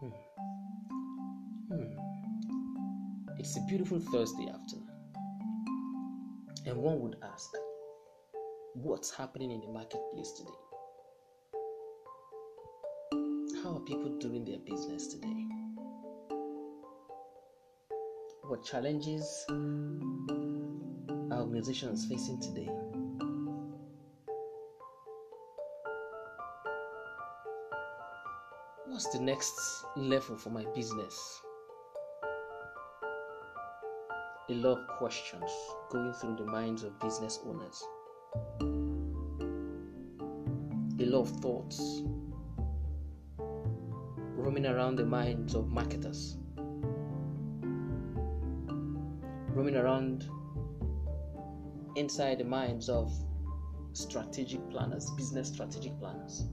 Hmm. Hmm. It's a beautiful Thursday afternoon. And one would ask, what's happening in the marketplace today? How are people doing their business today? What challenges are organizations facing today? What's the next level for my business? A lot of questions going through the minds of business owners. A lot of thoughts roaming around the minds of marketers, roaming around inside the minds of strategic planners, business strategic planners.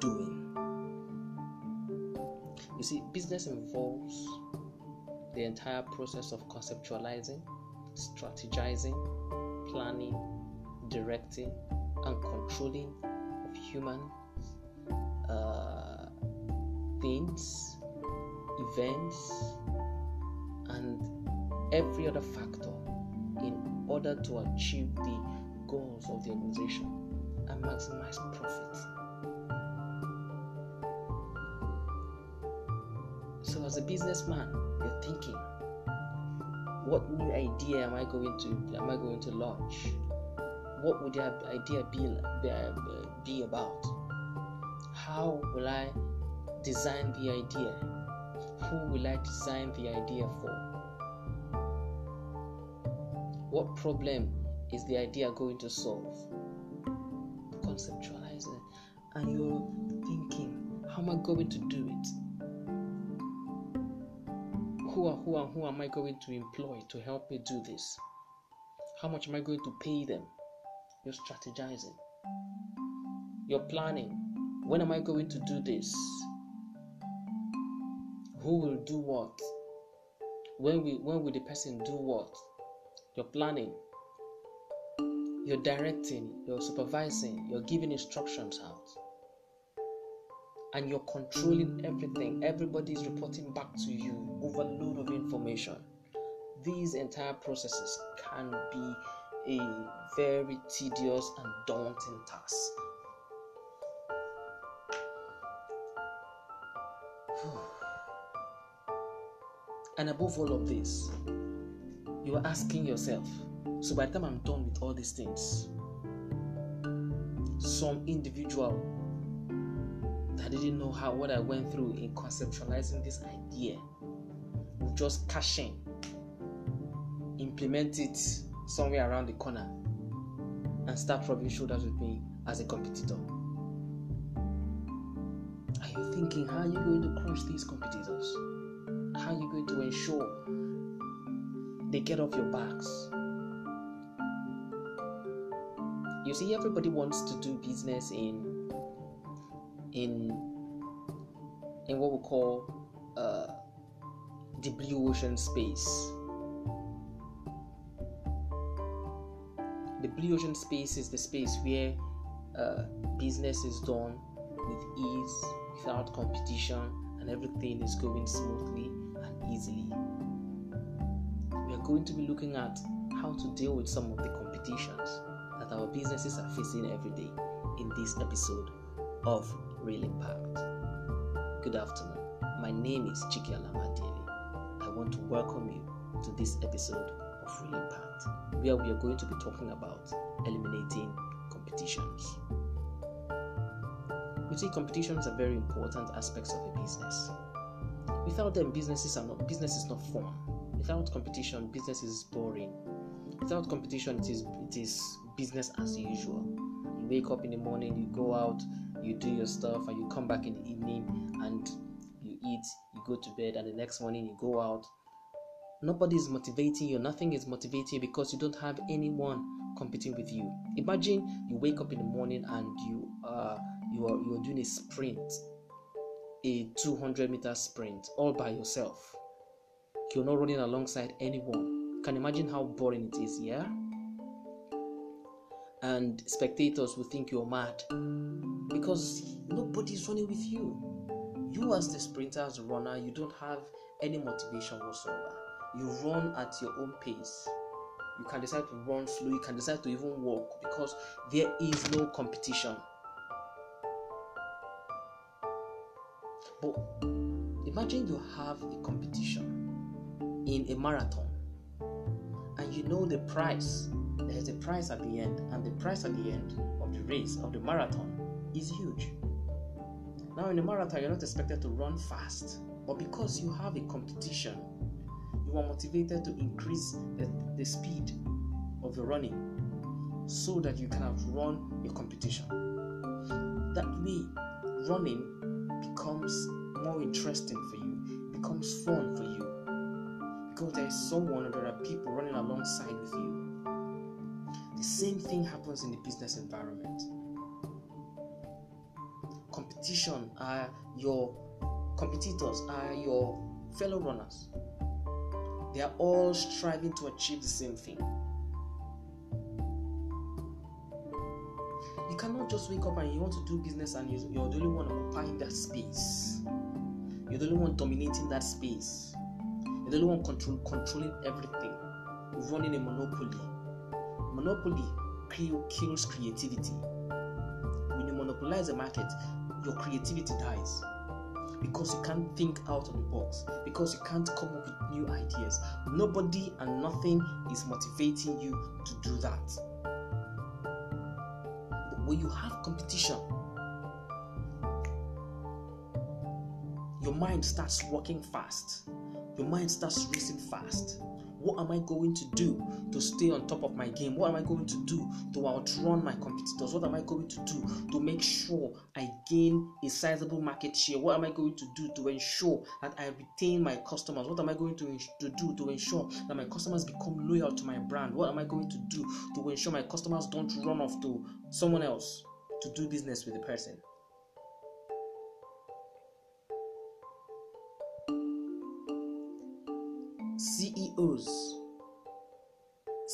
Doing? You see, business involves the entire process of conceptualizing, strategizing, planning, directing, and controlling of human uh, things, events, and every other factor in order to achieve the goals of the organization and maximize profit. So, as a businessman, you're thinking, what new idea am I going to am I going to launch? What would that idea be be about? How will I design the idea? Who will I design the idea for? What problem is the idea going to solve? Conceptualize it, and you're thinking, how am I going to do it? who and who who am I going to employ to help me do this? How much am I going to pay them? You're strategizing. You're planning. When am I going to do this? Who will do what? When will, when will the person do what? You're planning. You're directing. You're supervising. You're giving instructions out and you're controlling everything. Everybody is reporting back to you, overload of information. These entire processes can be a very tedious and daunting task. and above all of this, you are asking yourself so by the time I'm done with all these things, some individual that didn't know how what I went through in conceptualizing this idea will just cash in, implement it somewhere around the corner, and start rubbing shoulders with me as a competitor. Are you thinking how are you going to crush these competitors? How are you going to ensure they get off your backs? You see, everybody wants to do business in in in what we call uh, the blue ocean space. The blue ocean space is the space where uh, business is done with ease, without competition, and everything is going smoothly and easily. We are going to be looking at how to deal with some of the competitions our businesses are facing every day in this episode of Real Impact. Good afternoon. My name is Chiki Alamadele. I want to welcome you to this episode of Real Impact, where we are going to be talking about eliminating competitions. You see, competitions are very important aspects of a business. Without them, businesses are not business is not fun. Without competition, business is boring. Without competition, it is it is business as usual. You wake up in the morning, you go out, you do your stuff and you come back in the evening and you eat, you go to bed, and the next morning you go out. Nobody is motivating you, nothing is motivating you because you don't have anyone competing with you. Imagine you wake up in the morning and you uh you are you are doing a sprint, a 200 meter sprint all by yourself. You're not running alongside anyone. Can you imagine how boring it is, yeah? And spectators will think you're mad because nobody's running with you. You, as the sprinter, as runner, you don't have any motivation whatsoever. You run at your own pace. You can decide to run slow, you can decide to even walk because there is no competition. But imagine you have a competition in a marathon and you know the price. There's a price at the end, and the price at the end of the race, of the marathon, is huge. Now, in a marathon, you're not expected to run fast, but because you have a competition, you are motivated to increase the, the speed of your running so that you can outrun your competition. That way, running becomes more interesting for you, becomes fun for you because there is someone or there are people running alongside with you. The same thing happens in the business environment. Competition are your competitors, are your fellow runners. They are all striving to achieve the same thing. You cannot just wake up and you want to do business and you're the only one occupying that space. You're the only one dominating that space. You're the only one control, controlling everything, running a monopoly monopoly kills creativity. When you monopolize a market, your creativity dies because you can't think out of the box, because you can't come up with new ideas. Nobody and nothing is motivating you to do that. But when you have competition, your mind starts working fast, your mind starts racing fast what am I going to do to stay on top of my game? What am I going to do to outrun my competitors? What am I going to do to make sure I gain a sizable market share? What am I going to do to ensure that I retain my customers? What am I going to, to do to ensure that my customers become loyal to my brand? What am I going to do to ensure my customers don't run off to someone else to do business with the person? CEOs,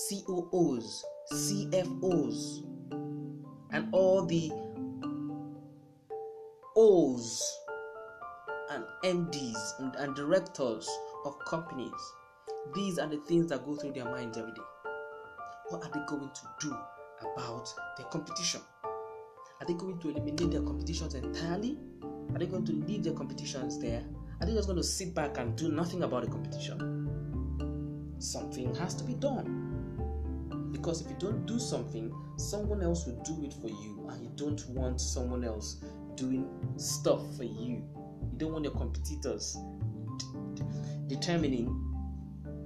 COOs, CFOs, and all the O's and MDs and, and directors of companies. These are the things that go through their minds every day. What are they going to do about their competition? Are they going to eliminate their competitions entirely? Are they going to leave their competitions there? Are they just going to sit back and do nothing about the competition? Something has to be done. Because if you don't do something, someone else will do it for you, and you don't want someone else doing stuff for you. You don't want your competitors d- determining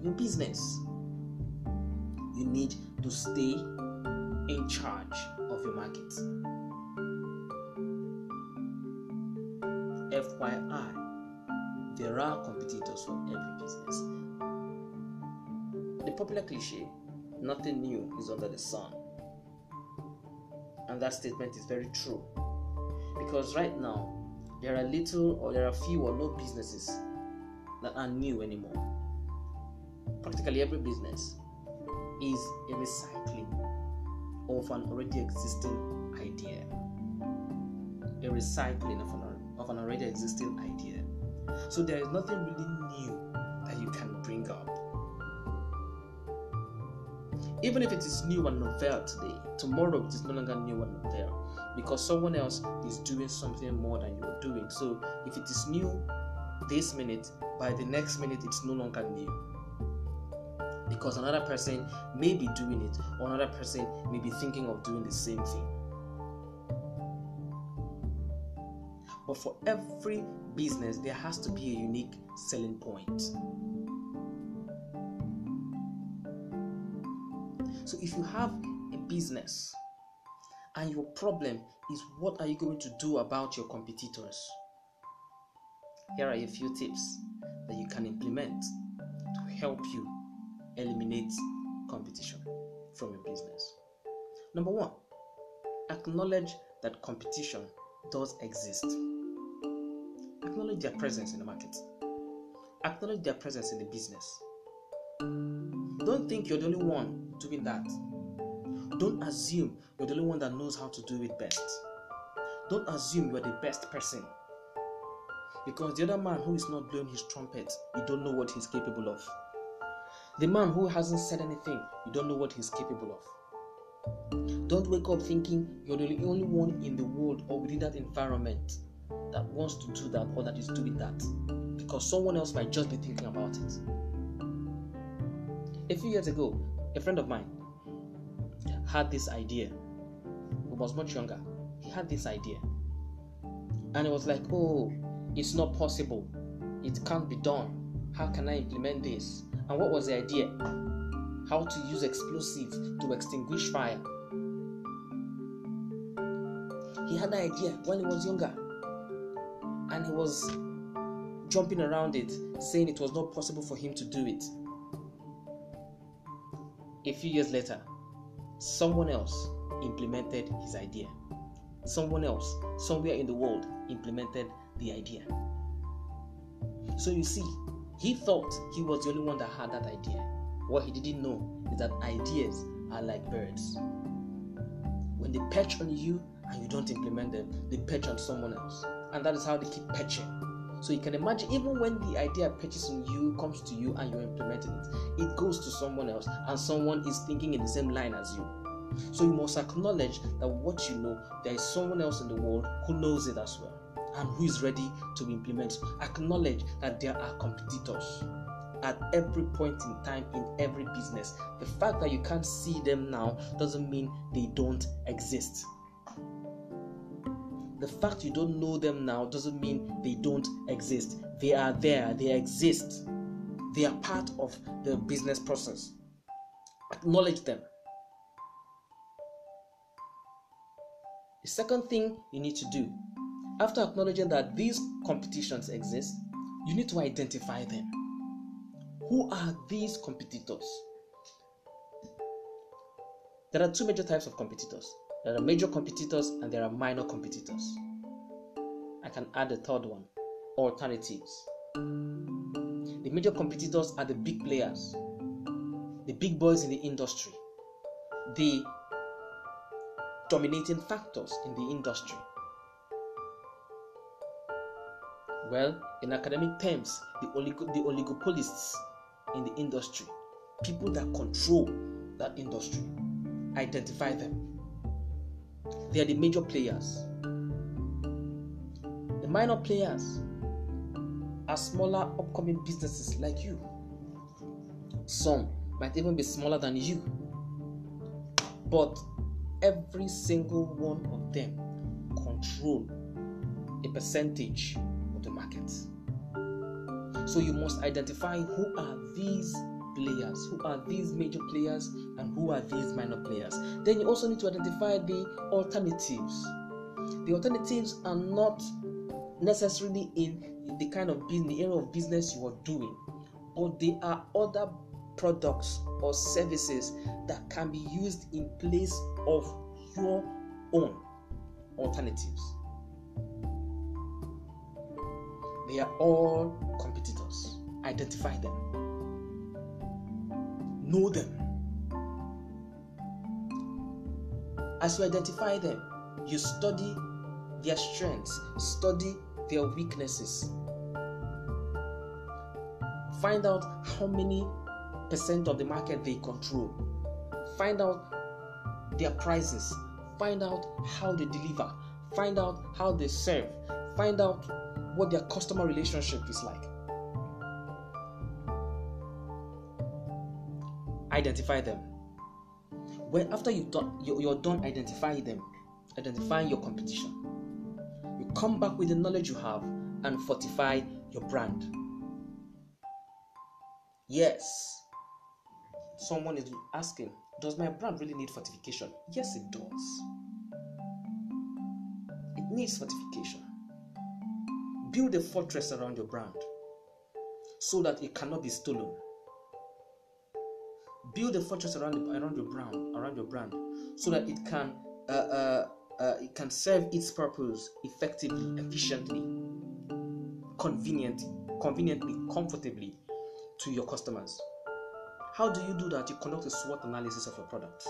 your business. You need to stay in charge of your market. FYI, there are competitors for every business the popular cliche, nothing new is under the sun. And that statement is very true. Because right now, there are little or there are few or no businesses that are new anymore. Practically every business is a recycling of an already existing idea. A recycling of an, of an already existing idea. So there is nothing really new that you can bring up. Even if it is new and novel today, tomorrow it is no longer new and novel because someone else is doing something more than you are doing. So if it is new this minute, by the next minute it's no longer new. Because another person may be doing it, or another person may be thinking of doing the same thing. But for every business, there has to be a unique selling point. So if you have a business and your problem is what are you going to do about your competitors? Here are a few tips that you can implement to help you eliminate competition from your business. Number one, acknowledge that competition does exist. Acknowledge their presence in the market. Acknowledge their presence in the business. Don't think you're the only one doing that. Don't assume you're the only one that knows how to do it best. Don't assume you're the best person. Because the other man who is not blowing his trumpet, you don't know what he's capable of. The man who hasn't said anything, you don't know what he's capable of. Don't wake up thinking you're the only one in the world or within that environment that wants to do that or that is doing that. Because someone else might just be thinking about it. A few years ago, a friend of mine had this idea. He was much younger. He had this idea. And it was like, oh, it's not possible. It can't be done. How can I implement this? And what was the idea? How to use explosives to extinguish fire. He had the idea when he was younger. And he was jumping around it, saying it was not possible for him to do it. A few years later, someone else implemented his idea. Someone else, somewhere in the world, implemented the idea. So you see, he thought he was the only one that had that idea. What he didn't know is that ideas are like birds. When they perch on you and you don't implement them, they perch on someone else. And that is how they keep perching. So you can imagine, even when the idea perches on you, comes to you, and you're implementing it, it goes to someone else, and someone is thinking in the same line as you. So you must acknowledge that what you know, there is someone else in the world who knows it as well and who is ready to implement. Acknowledge that there are competitors at every point in time in every business. The fact that you can't see them now doesn't mean they don't exist. The fact you don't know them now doesn't mean they don't exist. They are there, they exist. They are part of the business process. Acknowledge them. The second thing you need to do after acknowledging that these competitions exist, you need to identify them. Who are these competitors? There are two major types of competitors there are major competitors and there are minor competitors. I can add a third one alternatives. The major competitors are the big players, the big boys in the industry, the dominating factors in the industry. Well, in academic terms, the, the oligopolists in the industry, people that control that industry, identify them. They are the major players. The minor players are smaller upcoming businesses like you. Some might even be smaller than you. But every single one of them control a percentage of the market. So you must identify who are these players, who are these major players, and who are these minor players. Then you also need to identify the alternatives. The alternatives are not necessarily in the kind of business, the area of business you are doing, but they are other products or services that can be used in place of your own alternatives. They are all competitors. Identify them know them. As you identify them, you study their strengths, study their weaknesses. Find out how many percent of the market they control. Find out their prices. Find out how they deliver. Find out how they serve. Find out what their customer relationship is like. identify them. When after you've done you're done identifying them, identifying your competition, you come back with the knowledge you have and fortify your brand. Yes, someone is asking, does my brand really need fortification? Yes, it does. It needs fortification. Build a fortress around your brand so that it cannot be stolen build a fortress around around your brand around your brand so that it can uh, uh, uh, it can serve its purpose effectively efficiently conveniently conveniently comfortably to your customers. How do you do that? You conduct a SWOT analysis of your product.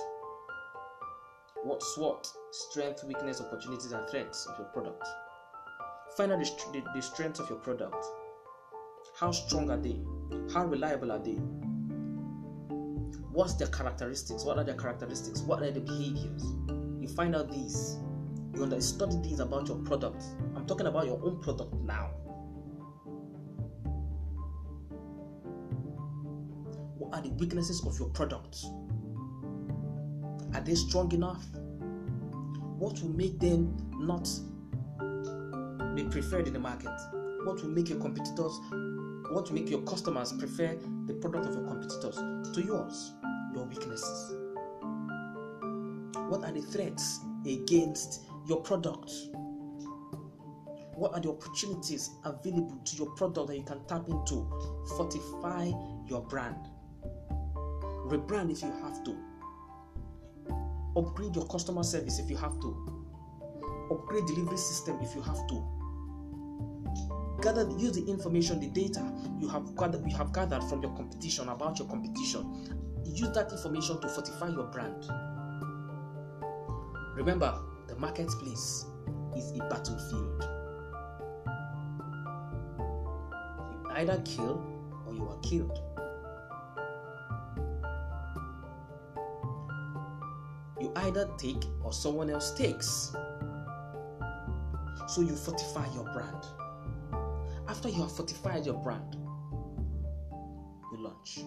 What SWOT strength weakness opportunities and threats of your product? Find out the, the, the of your product. How strong are they? How reliable are they what's their characteristics? What are their characteristics? What are the behaviors? You find out these. You understand study these about your product. I'm talking about your own product now. What are the weaknesses of your product? Are they strong enough? What will make them not be preferred in the market? What will make your competitors what will make your customers prefer the product of your competitors to yours your weaknesses? What are the threats against your product? What are the opportunities available to your product that you can tap into? Fortify your brand. Rebrand if you have to. Upgrade your customer service if you have to. Upgrade delivery system if you have to. Gather, use the information, the data you have gathered, you have gathered from your competition about your competition use that information to fortify your brand. Remember, the marketplace is a battlefield. You either kill or you are killed. You either take or someone else takes. So you fortify your brand. After you have fortified your brand, you launch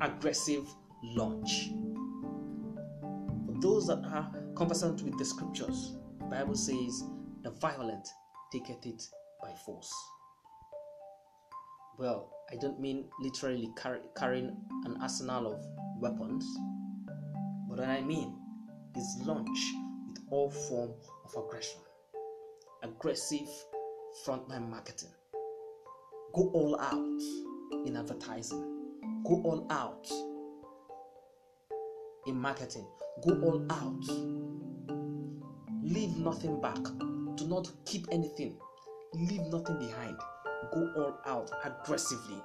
aggressive launch. For those that are conversant with the scriptures, the Bible says, the violent taketh it by force. Well, I don't mean literally carry, carrying an arsenal of weapons, but what I mean is launch with all form of aggression, aggressive frontline marketing. Go all out in advertising Go all out in marketing. Go all out. Leave nothing back. Do not keep anything. Leave nothing behind. Go all out aggressively.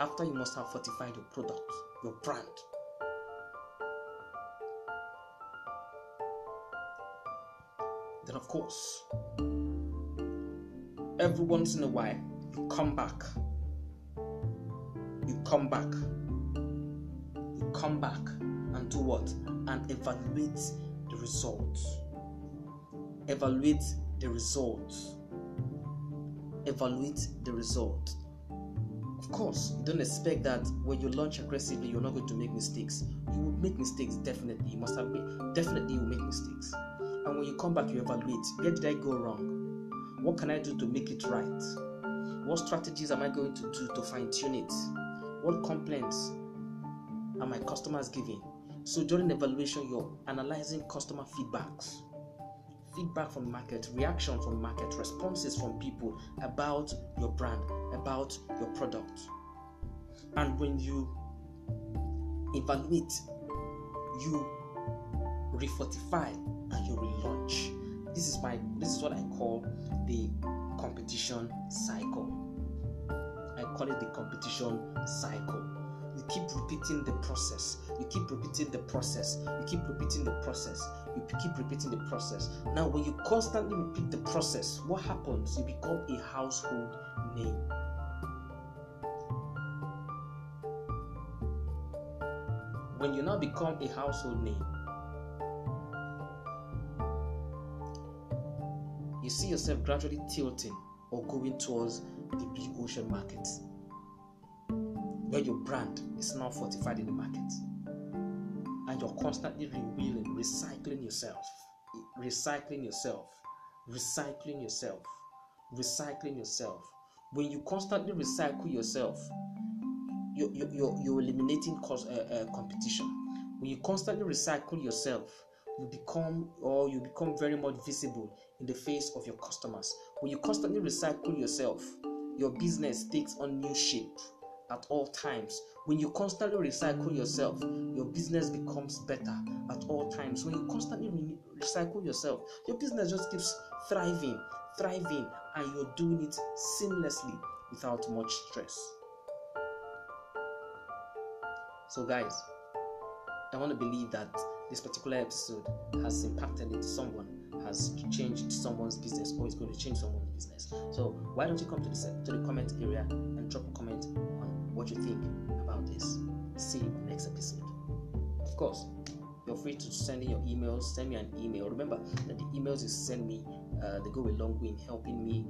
After you must have fortified your product, your brand. Then, of course, every once in a while, you come back you come back. Come back and do what? And evaluate the results. Evaluate the results. Evaluate the result. Of course, you don't expect that when you launch aggressively, you're not going to make mistakes. You will make mistakes, definitely. You must have made, definitely, you will make mistakes. And when you come back, you evaluate where did I go wrong? What can I do to make it right? What strategies am I going to do to fine tune it? What complaints are my customers giving? So during evaluation, you're analyzing customer feedbacks, feedback from market, reaction from market, responses from people about your brand, about your product. And when you evaluate, you refortify and you relaunch. This is my this is what I call the competition cycle. I call it the competition cycle. You keep repeating the process. You keep repeating the process. You keep repeating the process. You keep repeating the process. Now, when you constantly repeat the process, what happens? You become a household name. When you now become a household name, you see yourself gradually tilting or going towards the big ocean market where your brand is now fortified in the market and you're constantly rewheeling, recycling yourself, recycling yourself, recycling yourself, recycling yourself. When you constantly recycle yourself, you're, you're, you're eliminating uh, uh, competition. When you constantly recycle yourself, you become or you become very much visible in the face of your customers. When you constantly recycle yourself, your business takes on new shape at all times. When you constantly recycle yourself, your business becomes better at all times. When you constantly re- recycle yourself, your business just keeps thriving, thriving, and you're doing it seamlessly without much stress. So, guys, I want to believe that this particular episode has impacted into someone, has changed someone's business, or is going to change someone's business. So, why don't you come to the to the comment area and drop a comment what you think about this? See you next episode. Of course, feel free to send in your emails. Send me an email. Remember that the emails you send me, uh, they go a long way in helping me